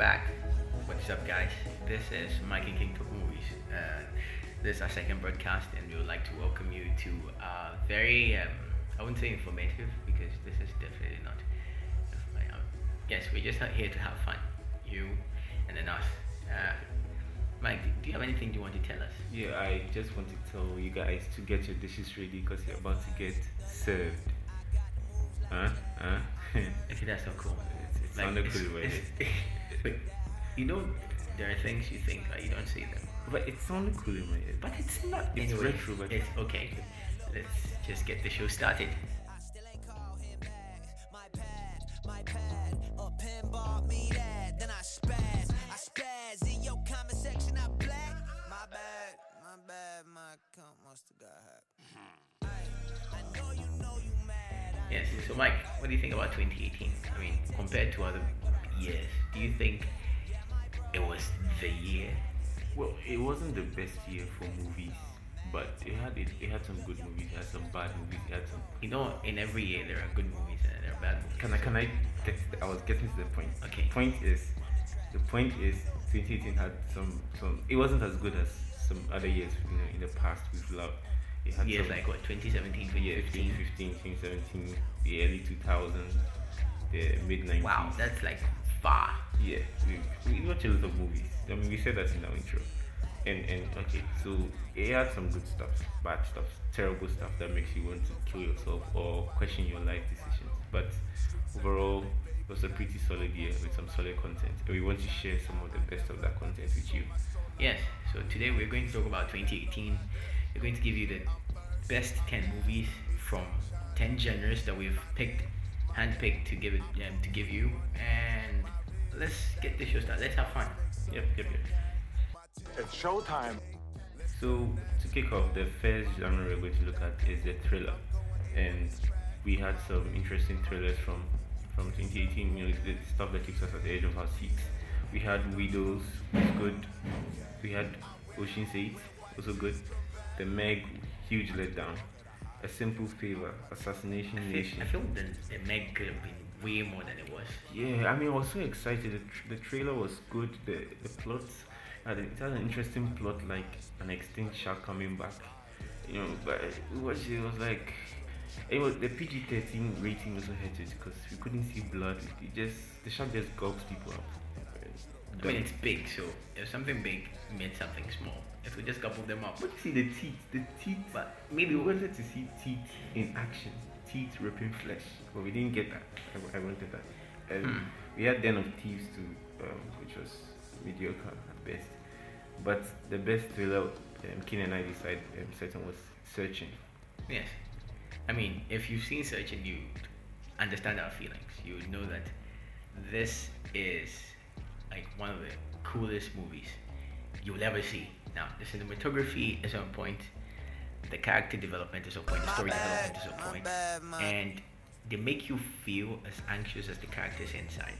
back. What's up, guys? This is Mike and King Talk Movies. Uh, this is our second broadcast, and we would like to welcome you to a very, um, I wouldn't say informative because this is definitely not. Yes, we're just here to have fun. You and then us. Uh, Mike, do you have anything you want to tell us? Yeah, I just want to tell you guys to get your dishes ready because you're about to get served. Huh? Huh? Okay, that's so cool. Sounded it's- cool? But you know, there are things you think, but you don't see them. but it's sounded cool in my head. But it's not. It's anyway, retro, but- it's okay. Let's just get the show started. Yes. So, Mike, what do you think about 2018? I mean, compared to other years, do you think it was the year? Well, it wasn't the best year for movies, but it had it, it had some good movies, it had some bad movies, it had some. You know, in every year there are good movies and there are bad movies. Can I can I get? I was getting to the point. Okay. Point is, the point is, 2018 had some some. It wasn't as good as some other years. You know, in the past we've loved. Had Years some, like what 2017, yeah, 2015. 2015, 2017, the early 2000s, the mid 90s. Wow, that's like far. Yeah, we, we watch a lot of movies. I mean, we said that in our intro. And and okay, so it had some good stuff, bad stuff, terrible stuff that makes you want to kill yourself or question your life decisions. But overall, it was a pretty solid year with some solid content. And we want to share some of the best of that content with you. Yes, so today we're going to talk about 2018. We're going to give you the best 10 movies from 10 genres that we've picked, handpicked to give it um, to give you. And let's get the show started. Let's have fun. Yep, yep, yep. It's showtime. So to kick off, the first genre we're going to look at is the thriller, and we had some interesting thrillers from from 2018. You know, the stuff that keeps us at the edge of our seats. We had Widows, was good. We had Ocean's Eight, also good. The Meg, huge letdown. A Simple Favor, Assassination I feel, Nation. I feel the, the Meg could have been way more than it was. Yeah, I mean, I was so excited. The, tr- the trailer was good. The the plot, had a, it had an interesting plot, like an extinct shark coming back. You know, but watched it, it was like, it was the PG thirteen rating also hurt it because we couldn't see blood. It just the shark just gulps people up. I mean, it's big, so if something big made something small, if we just couple them up, But you see the teeth, the teeth. but Maybe we wanted to see teeth in action, teeth ripping flesh, but we didn't get that. I, I wanted that. And Hmm. we had Den of Thieves too, um, which was mediocre at best. But the best thriller um, Keen and I decided um, certain was Searching. Yes. I mean, if you've seen Search and you understand our feelings, you would know that this is like one of the coolest movies you'll ever see. Now, the cinematography is on point, the character development is on point, the story bad, development is on my bad, my- and they make you feel as anxious as the characters inside.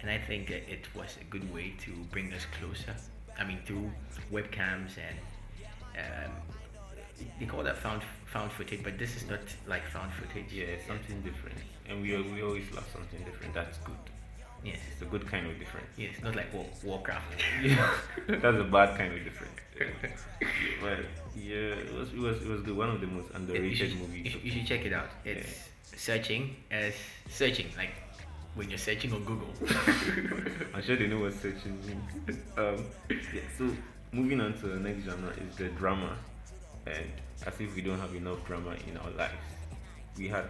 And I think it was a good way to bring us closer. I mean, through webcams and um, they call that found found footage, but this is not like found footage. Yeah, it's something different. And we, we always love something different. That's good. Yes, It's a good kind of different. yes, not like War, Warcraft. Yeah, that's a bad kind of different. But yeah, it was, it was it was good. One of the most underrated should, you, movies. should, you should check it out. It's searching as searching, like when you're searching on Google. I'm sure they know what searching means. Um, yeah, so moving on to the next genre is the drama, and as if we don't have enough drama in our lives, we had.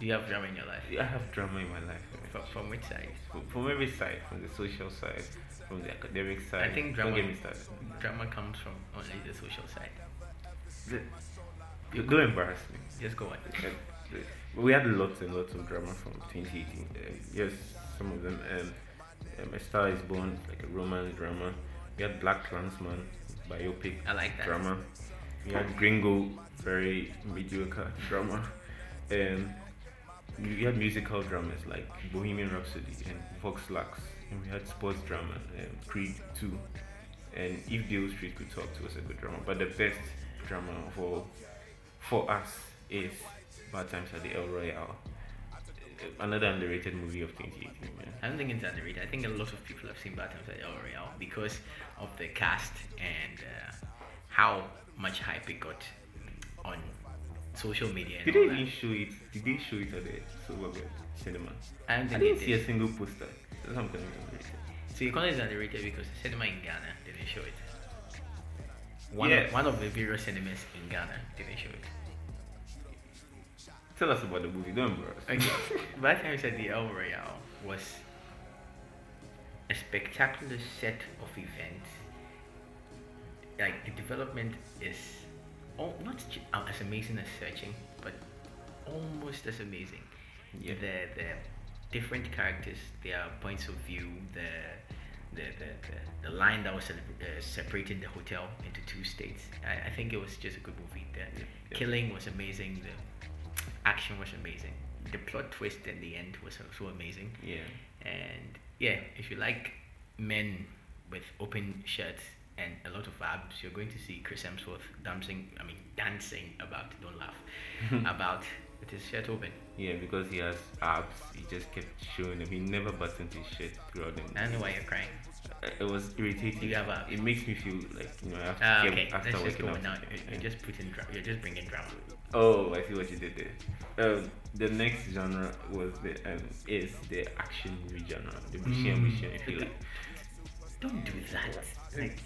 Do you have drama in your life? I have drama in my life. From, from which side? From, from every side, from the social side, from the academic side. I think Don't drama. get me started. Drama comes from only the social side. The- Don't embarrass me. Just go on. We had lots and lots of drama from 2018. Uh, yes, some of them. Um, um, A Star is Born, like a romance drama. We had Black Klansman, biopic I like that. drama. We had Gringo, very mediocre drama. Um, we had musical dramas like Bohemian Rhapsody and Vox Lux. And we had sports drama, um, Creed 2. And If Beale Street Could Talk to was a good drama. But the best drama for for us is Bad Times at the El Royale. another underrated movie of 2018. Yeah. I don't think it's underrated. I think a lot of people have seen Bad Times at the El Royale because of the cast and uh, how much hype it got on social media. Did they that. even show it? Did they show it at the cinema? I don't I didn't see a single poster. That's what I'm it underrated. So you call it underrated because the cinema in Ghana didn't show it. One, of, one of the various cinemas in Ghana didn't show it. Tell us about the movie. Don't embarrass. Okay. By the time I said the El Royale was a spectacular set of events. Like the development is not uh, as amazing as searching, but almost as amazing. Yeah. The the different characters, their points of view, the the, the, the, line that was uh, separating the hotel into two states. I, I think it was just a good movie. The yeah. killing was amazing. The action was amazing. The plot twist in the end was also amazing. Yeah. And yeah, if you like men with open shirts and a lot of abs, you're going to see Chris Hemsworth dancing. I mean, dancing about. Don't laugh. about with his shirt open. Yeah, because he has abs, he just kept showing them. He never buttoned his shirt throughout the. I know why you're crying. Uh, It was irritating. You have abs. It makes me feel like you know after, Ah, get- okay, after let's go out. now. You're just putting. Dra- you're just bringing drama. Oh, I see what you did there. Um, the next genre was the um, is the action movie genre, the mission Mm. mission, if you like. Don't do that. Like,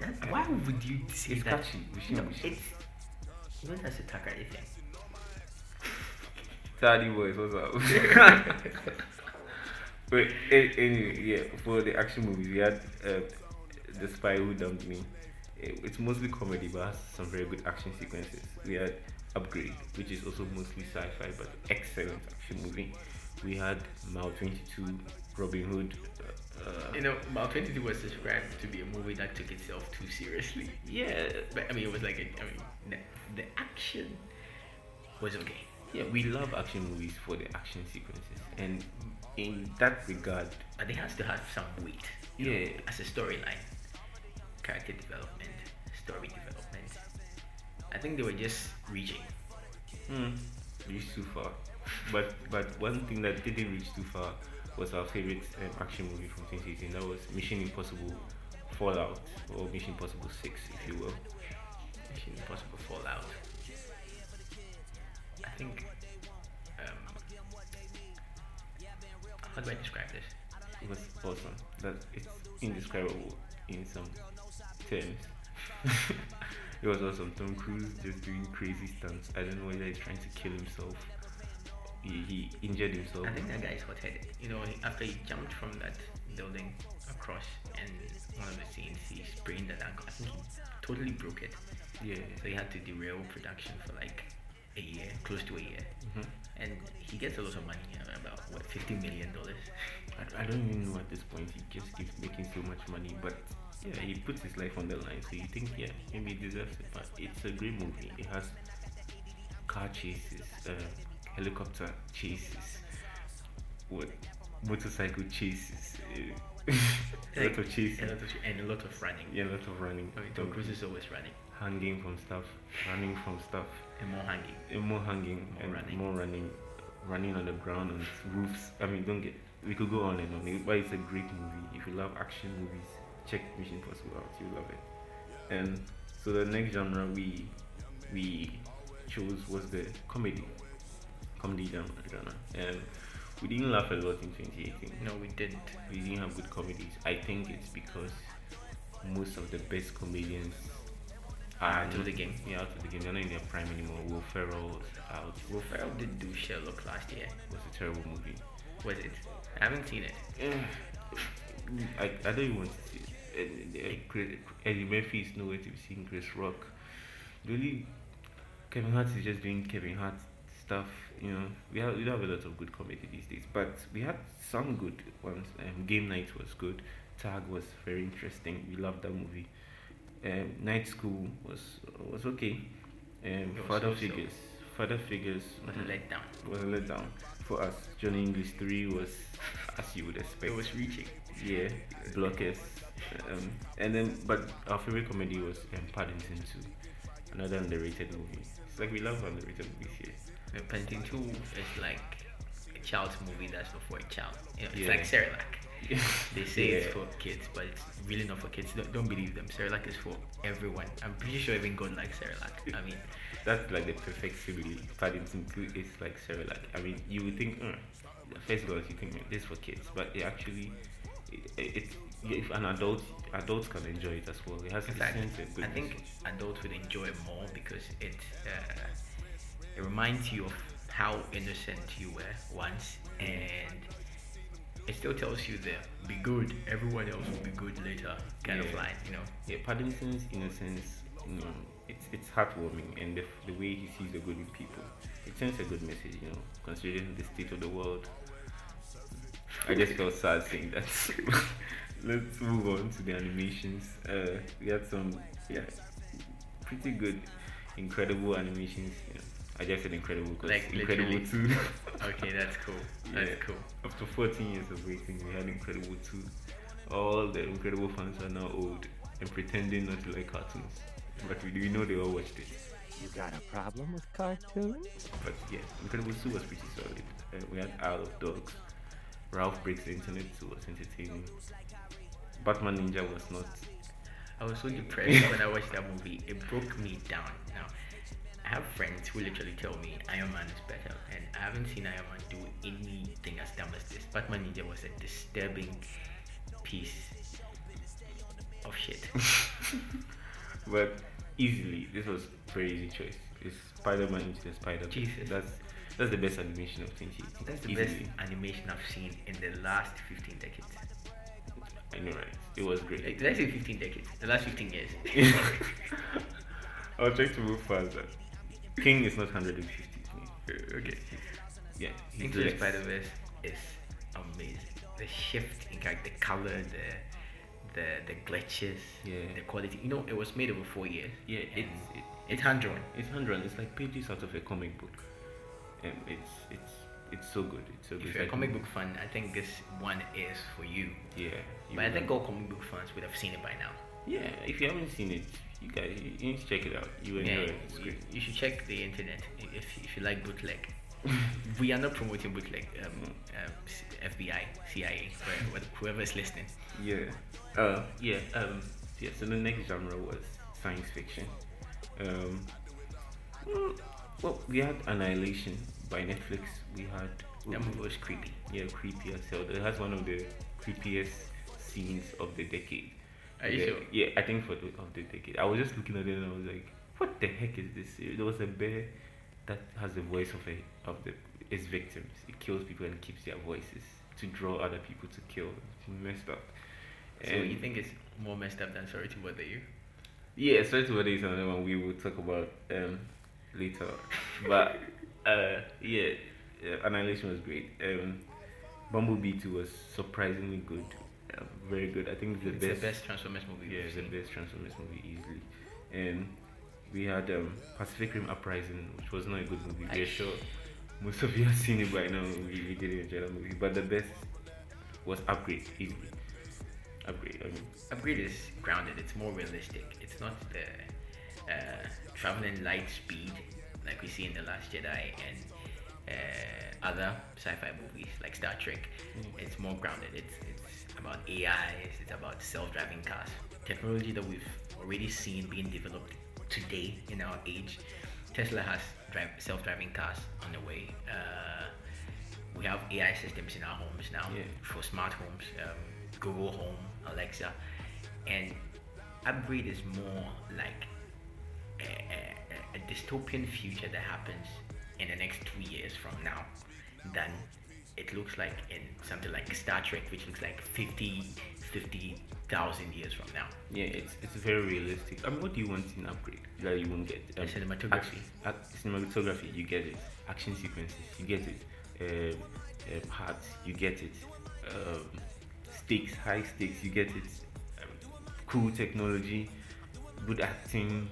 that, why would you say It's that? catchy. Mission No, mission. it's you know that's a Tucker thing. Daddy boys, what's up? but anyway, yeah, for the action movies, we had uh, the Spy Who Dumped Me. It's mostly comedy, but has some very good action sequences. We had Upgrade, which is also mostly sci-fi, but excellent action movie. We had Mile 22, Robin Hood. Uh, You know, Mile 22 was described to be a movie that took itself too seriously. yeah, But I mean, it was like, a, I mean, the, the action was okay. yeah, we love action movies for the action sequences, and in that regard, But it has to have some weight. you know, Yeah. as a storyline, character development, story development. I think they were just reaching. Mm, reached too far. But but one thing that didn't reach too far was our favorite um, action movie from 2018. That was Mission Impossible Fallout or Mission Impossible 6, if you will. Mission Impossible Fallout. I think. Um, how do I describe this? It was awesome. That it's indescribable in some terms. it was awesome. Tom Cruise just doing crazy stunts. I don't know whether he's trying to kill himself. He, he injured himself. I think that guy is hot-headed. You know, after he jumped from that building across, and one of the scenes he sprained that ankle. I think he totally broke it. Yeah. So he had to derail production for like a year, close to a year. Mhm. And he gets a lot of money, you know, about what, fifty million dollars. I, I don't even know at this point. He just keeps making so much money, but yeah, he puts his life on the line. So you think, yeah, maybe he deserves it. But it's a great movie. It has car chases, uh, helicopter chases, what motorcycle chases, uh, a lot of chases, a lot of, and a lot of running. yeah, a lot of running, mean, Tom Cruise is always running hanging from stuff, running from stuff, and more hanging. and more hanging More and running. more running, running on the ground on roofs. I mean, don't get. We could go on and on. But it's a great movie. If you love action movies, check Mission Impossible out. You love it. And so the next genre we we chose was the comedy, comedy genre. genre. And we didn't laugh a lot in 2018. No, we didn't. We didn't have good comedies. I think it's because most of the best comedians Are out of the game. Yeah, out of the game. They're not in their prime anymore. Will Ferrell was out. Will Ferrell did do Sherlock last year. It was a terrible movie. Was it? I haven't seen it. Eh, I, I don't even want to see it. Eddie Murphy is nowhere to be seen. Chris Rock. The only Kevin Hart is just doing Kevin Hart stuff. You know, we have we don't have a lot of good comedy these days, but we had some good ones. Um, Game Night was good. Tag was very interesting. We loved that movie. Um, Night School was was okay. Um, was Father so-so. Figures. Father Figures Was a letdown. was a letdown for us. Johnny English 3 was as you would expect. It was reaching. yeah, Blockers. Um, and then, but our favorite comedy was um, Paddington 2, another underrated movie. It's like we love underrated movies here. Paddington 2 is like a child's movie that's not for a child. You know, it's Yeah. like Cerelac. They say it's for kids, but it's really not for kids. Don't, don't believe them. Cerelac is for everyone. I'm pretty sure even God likes Cerelac. I mean, That's like the perfect simile. Paddington 2 is like Cerelac. I mean, you would think, mm, the first glance, you think "Mm, this is for kids, but it actually, it, it, if an adult, adults can enjoy it as well. It has in the sense of I think adults would enjoy it more because it uh, it reminds you of how innocent you were once, and it still tells you that be good. Everyone else will be good later, kind of Yeah. line. You know. Yeah, Paddington's innocence, you know, it's it's heartwarming, and the, the way he sees the good in people, it sends a good message. You know, considering the state of the world. I just felt sad saying that. Let's move on to the animations. Uh, we had some, yeah, pretty good, incredible animations. You know, I just said incredible because Like, Incredible literally. Two. Okay, that's cool. That's Yeah. cool. After 14 years of waiting, we had Incredible 2. All the Incredible fans are now old and pretending not to like cartoons. But we, we know they all watched it. You got a problem with cartoons? But yeah, Incredible 2 was pretty solid. Uh, we had Isle of Dogs. Ralph Breaks the Internet 2 was entertaining. Batman Ninja was not. I was so depressed when I watched that movie. It broke me down. I have friends who literally tell me Iron Man is better, and I haven't seen Iron Man do anything as dumb as this. Batman Ninja was a disturbing piece of shit. But easily, this was very easy choice. It's Spider Man into the Spider Verse. That's that's the best animation of 2018. That's the easily. best animation I've seen in the last 15 decades. I know, right? It was great. Like, did I say 15 decades? The last 15 years. I'll try to move faster. King is not 150 to me. Uh, okay. Yeah, he's Into the Verse is amazing. The shift in like the color, the the the glitches, Yeah. the quality. You know, it was made over four years. Yeah, it's it, it's hand drawn. it's hand drawn. It's like pages out of a comic book, and it's it's it's so good. It's so good. If you're a comic book fan, I think this one is for you. yeah. you But I think all comic book fans would have seen it by now. yeah. If you haven't seen it, you guys you need to check it out. You enjoy Yeah, it. It's you, great. you should check the internet if if you like bootleg. we are not promoting bootleg. Um, C- FBI, CIA, where- whoever is listening. Yeah. Uh, yeah. Um, yeah. So the next genre was science fiction. Um, well, we had Annihilation by Netflix. We had That movie was creepy. yeah, creepy as hell. It has one of the creepiest scenes of the decade. Are you yeah, sure? Yeah, I think for the, of the decade. I was just looking at it and I was like, what the heck is this? There was a bear that has the voice of a of the its victims. It kills people and keeps their voices to draw other people to kill. It's messed up. So And- you think it's more messed up than Sorry to Bother You? yeah, sorry to bother you is another one we will talk about um, later. But uh, yeah, uh, Annihilation was great. Um, Bumblebee 2 was surprisingly good. Uh, very good. I think it's the It's best. the best Transformers movie Yeah, it's the best Transformers movie easily. And we had um, Pacific Rim Uprising, which was not a good movie. We're sure most of you have seen it by now. We, we didn't enjoy that movie. But the best was Upgrade, easily. Upgrade, I mean. Upgrade is grounded. It's more realistic. It's not the uh, traveling light speed like we see in the Last Jedi and uh, other sci-fi movies like Star Trek. It's more grounded. It's it's about AIs. It's about self-driving cars. Technology that we've already seen being developed today in our age. Tesla has drive, self-driving cars on the way. Uh, we have AI systems in our homes now Yeah. for smart homes, um, Google Home, Alexa, and upgrade is more like a, a, a dystopian future that happens in the next two years from now than it looks like in something like Star Trek, which looks like 50, 50,000 years from now. Yeah, it's it's very realistic. I mean, what do you want in upgrade that you won't get? The cinematography. act- act- cinematography, you get it. Action sequences, you get it. Um, uh, parts, you get it. Um, stakes, high stakes, you get it. Um, cool technology, good acting,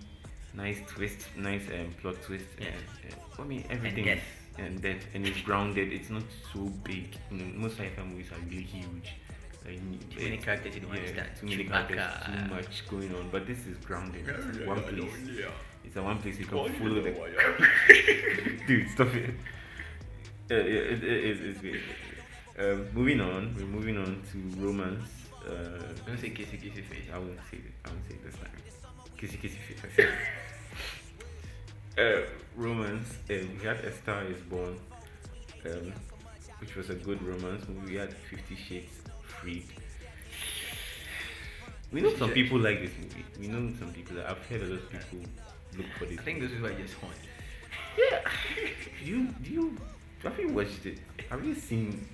nice twist, nice um, plot twist. Yeah. And, uh, I mean, everything. death. Is- and that and it's grounded. It's not so big. You know, most sci-fi movies are really huge. Like, Too many characters you don't yeah, understand. Too many characters, too much going on. But this is grounded. It's in one place. It's a one place you can follow the. Dude, stop it. Uh, yeah, it, it, it, it's good. Um, moving on, we're moving on to romance. Uh, Don't say kissy kissy face. I won't say it. I won't say it this time. Kissy kissy face. Uh, romance. Uh, we had A Star Is Born, um, which was a good romance movie. We had Fifty Shades Freed. We know some people like this movie. We know some people. I've heard a lot of people look for this. I think this is why I just. Yeah. Do you do you have you watched it? Have you seen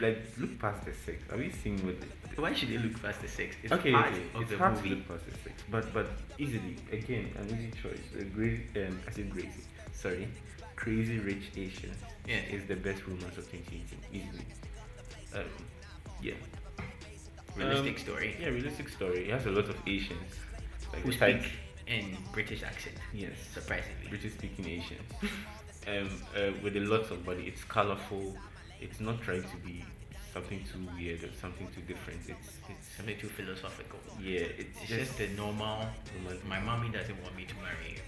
like look past the sex? Are we seeing what the, Why should they look past the sex? It's okay, part okay. of it's the hard movie. to look past the sex, but but easily again an easy choice. A great um, I said crazy. Sorry, Crazy Rich Asians. Yeah. is the best romance of 2018 easily. Um, yeah. Realistic Um, story. Yeah, realistic story. It has a lot of Asians. Like Who the speak in British accent? Yes. Surprisingly. British speaking Asians. um, uh, with a lot of body. It's colorful. It's not trying to be something too weird or something too different. It's it's Something too philosophical. yeah. It's, It's just. just the normal. My mommy doesn't want me to marry you.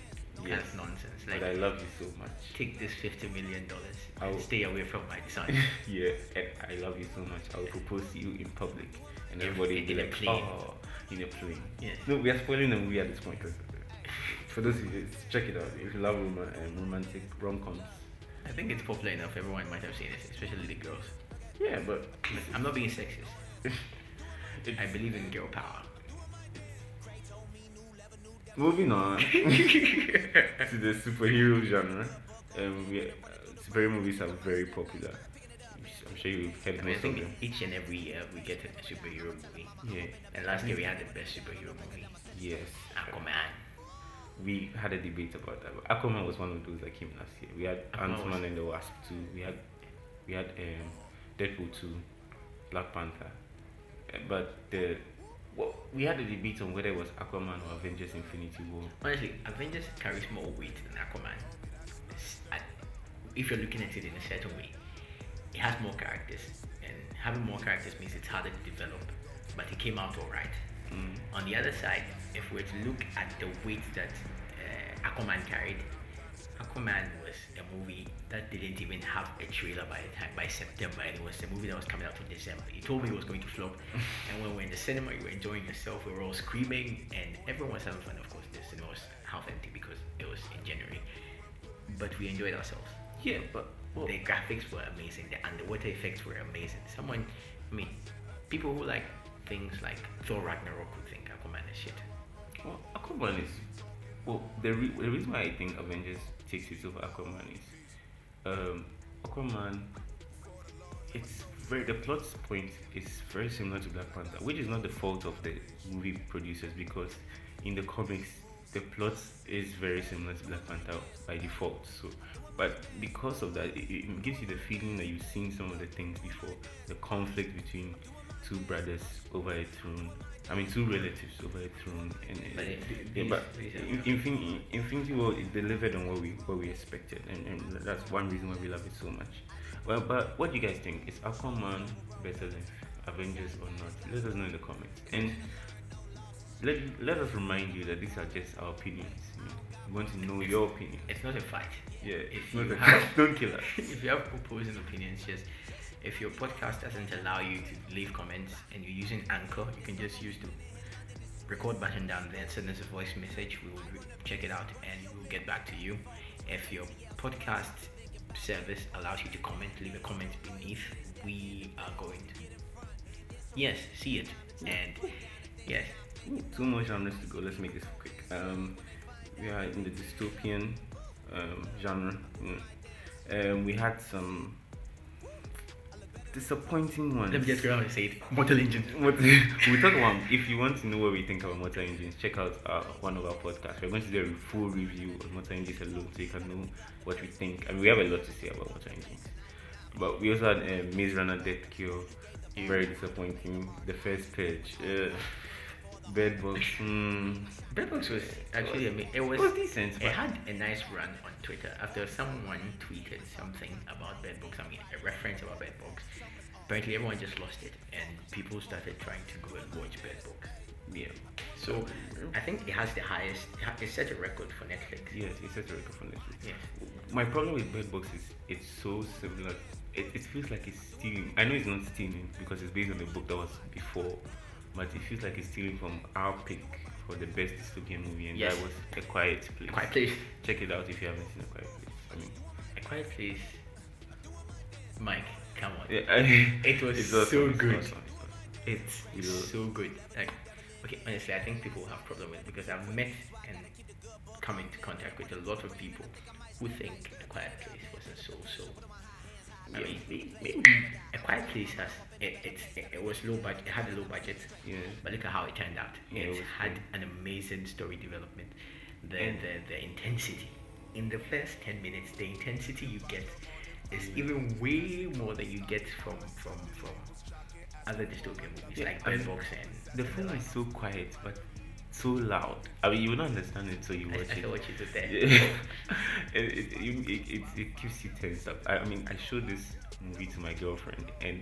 Yes. of nonsense. but Like, I love you so much. take this fifty million dollars I'll stay away from my son. yeah, and I love you so much. I will propose to you in public, and everybody will be in a like, plane. "Oh, in a plane." Yes. No, we are spoiling the movie at this point. uh, For those of you, check it out. If you love rom- um, romantic rom coms, I think it's popular enough. Everyone might have seen it, especially the girls. yeah, but I'm not being sexist. I believe in girl power. Moving on to the superhero genre, um, we, uh, superhero movies are very popular. I'm sure you've heard I mean, I most of them. each and every year we get a superhero movie. Yeah. And last year we had the best superhero movie, Yes. Aquaman. We had a debate about that. But Aquaman was one of those that came last year. We had Ant Man and the Wasp two. We had we had um, Deadpool two, Black Panther. Uh, but the well, we had a debate on whether it was Aquaman or Avengers Infinity War. Honestly, Avengers carries more weight than Aquaman. I- If you're looking at it in a certain way, it has more characters, and having more characters means it's harder to develop. But it came out alright. Mm. On the other side, if we're to look at the weight that Aquaman carried, Aquaman was a movie that didn't even have a trailer by the time by September, and it was a movie that was coming out in December. You told me it was going to flop, and when we were in the cinema, you were enjoying yourself. We were all screaming, and everyone was having fun. Of course, the cinema was half empty because it was in January, but we enjoyed ourselves. Yeah, but well, The graphics were amazing. The underwater effects were amazing. Someone, I mean, people who like things like Thor Ragnarok would think Aquaman is shit. Well, Aquaman is well. The, re- the reason why I think Avengers takes it over Aquaman is um, Aquaman. It's very the plot point is very similar to Black Panther, which is not the fault of the movie producers because in the comics the plot is very similar to Black Panther by default. So, but because of that, it, it gives you the feeling that you've seen some of the things before. The conflict between two brothers over a throne. I mean, two relatives over a throne, and But it- yeah, but in- Infinity, Infinity War it delivered on what we what we expected, and, and that's one reason why we love it so much. Well, but what do you guys think? Is Aquaman better than Avengers or not? Let us know in the comments. And let, let us remind you that these are just our opinions. You know? We want to know your opinion. It's not a fight. Yeah, If it's not you a have- don't kill us. if you have opposing opinions, just if your podcast doesn't allow you to leave comments and you're using Anchor, you can just use the record button down there and send us a voice message. We will check it out and we'll get back to you. If your podcast service allows you to comment, leave a comment beneath. We are going to yes see it and yes Two more genres to go. Let's make this quick. Um, we are in the dystopian um, genre. Mm. Um, we had some disappointing ones. let me just go around and say it. Mortal Engine. What we talk about. If you want to know what we think about Mortal Engines, check out uh, one of our podcasts. We're going to do a full review of Mortal Engines alone, so you can know what we think. I mean, we have a lot to say about Mortal Engines. But we also had uh, Maze Runner Death Cure. Very disappointing. The first page. Uh, Bird Box. Mm, Bird Box was actually ama- it was It was decent, It had a nice run on Twitter after someone tweeted something about Bird Box. I mean, a reference about Bird Box. apparently everyone just lost it, and people started trying to go and watch Bird Box. Yeah. So I think it has the highest. It set a record for Netflix. Yes, it sets a record for Netflix. Yes. My problem with Bird Box is it's so similar. It, it feels like it's stealing. I know it's not stealing because it's based on a book that was before, but it feels like it's stealing from our pick for the best dystopian movie, and Yes. that was A Quiet Place. Quiet Place. Check it out if you haven't seen A Quiet Place. I mean, A Quiet Place. Mike, come on. yeah, It was so awesome, good. it's awesome. It's You know- so good. Like, okay, honestly, I think people have problem with it because I've met and come into contact with a lot of people who think A Quiet Place was a so-so. I mean, may- maybe. A Quiet Place has it. It, it, it was low budget. It had a low budget. Yeah. But look at how it turned out. Yeah, it it had good. an amazing story development. The, And- the the intensity in the first ten minutes, the intensity you get is Mm. even way more than you get from from from other dystopian movies Yeah, like I Bird Box and The film is so quiet, but so loud. I mean, you will not understand it, so you I, watch I it. you did there. Yeah. it, it, it, it, it keeps you tensed up. I, I mean, I showed this movie to my girlfriend, and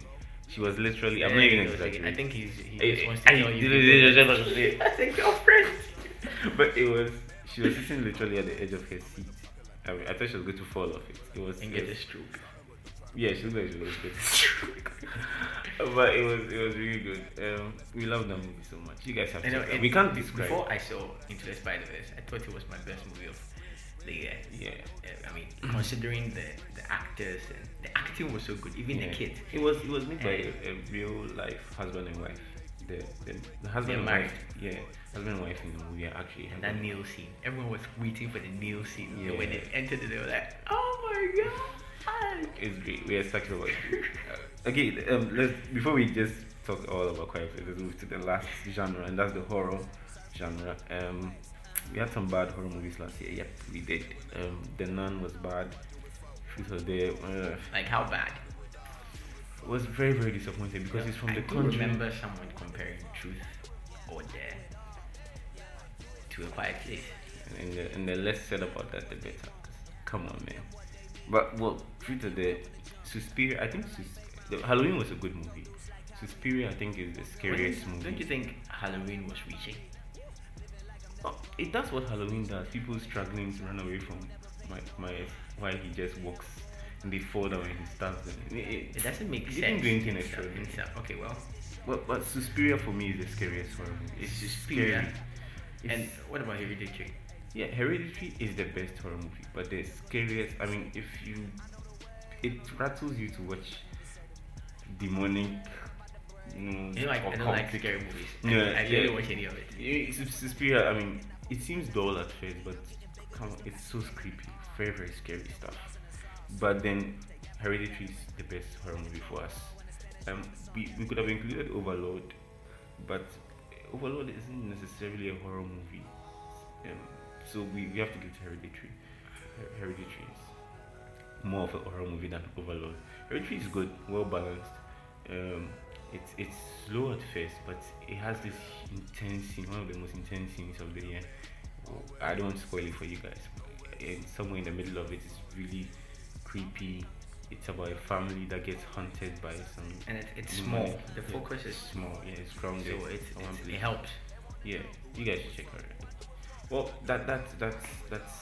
she was literally. I'm not even exaggerating. I think he's he Eh, just wants eh, to I- tell you. I I think girlfriend. but it was. She was sitting literally at the edge of her seat. I mean, I thought she was going to fall off it. It was. And get a stroke. yeah, she looked like she was good. but it was it was really good. Um, we love that movie so much. You guys have to. know, check it out. and we can't describe. Before I saw Into the Spider Verse, I thought it was my best movie of year. Yeah. Uh, I mean, considering the the actors and the acting was so good, even Yeah. the kid. It was it was made by a, a real life husband and wife. The the, the husband and married. wife. Yeah, husband and wife in the movie are actually. And that Neil scene, everyone was waiting for the Neil scene. So when they entered, it, they were like, "Oh my god!" It's great. We are talking about. Okay, um, let's before we just talk all about quiet place, let's move to the last genre, and that's the horror genre. Um, we had some bad horror movies last year. Yep, we did. Um, The Nun was bad. Truth or Dare uh, Like how bad? It was very very disappointing because it's from I the Conjuring. remember someone comparing Truth or Dare to A Quiet Place. and the, and the less said about that, the better. Come on, man. But well, truth of the Suspiria, I think Sus- the Halloween was a good movie. Suspiria, I think, is the scariest Don't- movie. Don't you think Halloween was reaching? It does what Halloween does. People struggling to run away from my my why he just walks and they fall down and he starts them. It, it, It doesn't make it sense. didn't do anything in extra. some- in some- Okay, well, But, but Suspiria for me is the scariest horror movie. It's just Suspiria. scary. It's- and what about Hereditary? Yeah, Hereditary is the best horror movie, but the scariest. I mean, if you, it rattles you to watch demonic, you know, know, like, I don't like scary movies. Yeah, I, I yeah. didn't watch any of it. Sus- Suspiria. I mean, it seems dull at first, but come, on, it's so creepy, very very scary stuff. But then, Hereditary is the best horror movie for us. Um, we, we could have included Overlord, but Overlord isn't necessarily a horror movie. Um, so we, we have to give to Hereditary. Her- Hereditary is more of a horror movie than Overlord. Hereditary is good, well balanced. Um, it's it's slow at first, but it has this intense scene, one of the most intense scenes of the year. I don't want to spoil it for you guys. And somewhere in the middle of it is really creepy. It's about a family that gets hunted by some. And it, it's small. The yeah, focus is small. Yeah, it's grounded. So it's, it helps. Yeah, you guys should check out it. Well, that that's that's that's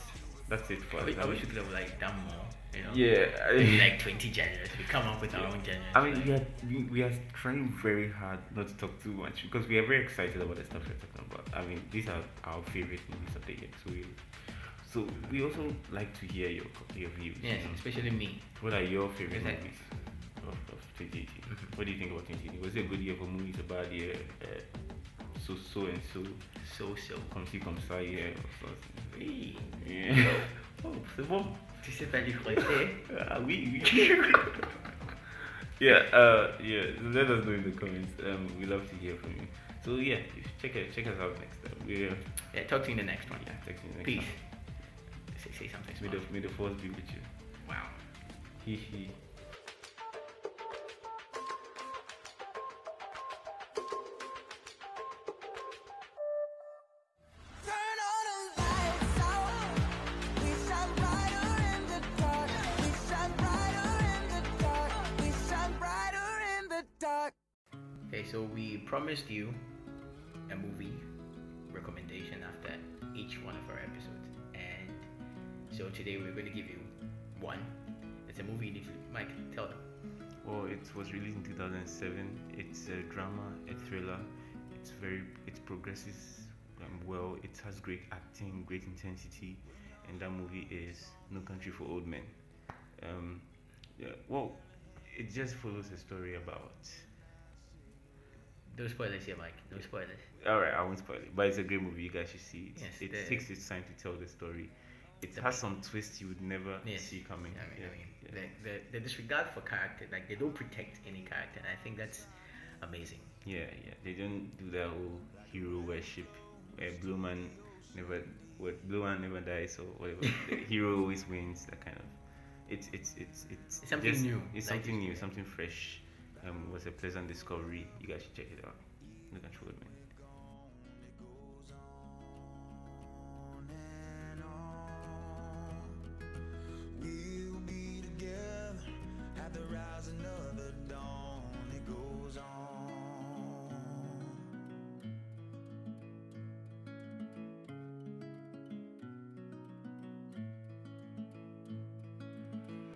that's it for I us. wish, I wish we could have like done more. You know? Yeah, Maybe like 20 genres. We come up with our own genres. I mean, like- we are we, we are trying very hard not to talk too much because we are very excited about the stuff we're talking about. I mean, these are our favorite movies of the year, so we so we also like to hear your your views. Yes, you know. especially me. What are your favorite movies of, of 2018? Mhm. What do you think about 2018? Was it a good year for movies? A bad year? Uh, so so and so. So so. Comme ci, comme ça, yeah. or something. Oui. Yeah. Oh, c'est bon. Tu sais pas du français? Ah oui, oui. yeah, uh, yeah. Let us know in the comments. Um, we love to hear from you. So yeah, check it, check us out next time. We're Yeah, talk to you in the next one. yeah, texting next Peace. time. Say, say something May the, may the force be with you. Wow. Hee hee. So we promised you a movie recommendation after each one of our episodes, and so today we're going to give you one. It's a movie. You need to, Mike, tell them. Well, it was released in 2007. It's a drama, a thriller. It's very, it progresses well. It has great acting, great intensity, and that movie is No Country for Old Men. Um, yeah, well, it just follows a story about. No spoilers here, Mike. No spoilers. All right, I won't spoil it, but it's a great movie. You guys should see it. Yes, it the- takes its time to tell the story. It The- has some twists you would never Yes. see coming. I mean, yeah, I mean yeah. the, the, the disregard for character, like they don't protect any character, and I think that's amazing. Yeah, yeah. They don't do that whole hero worship where blue man never what blue man never dies or whatever. the hero always wins, that kind of it's it's it's it's, It's something just- new, It's like something new, something fresh. Um was a pleasant discovery. You guys should check it out. Look at Trollman.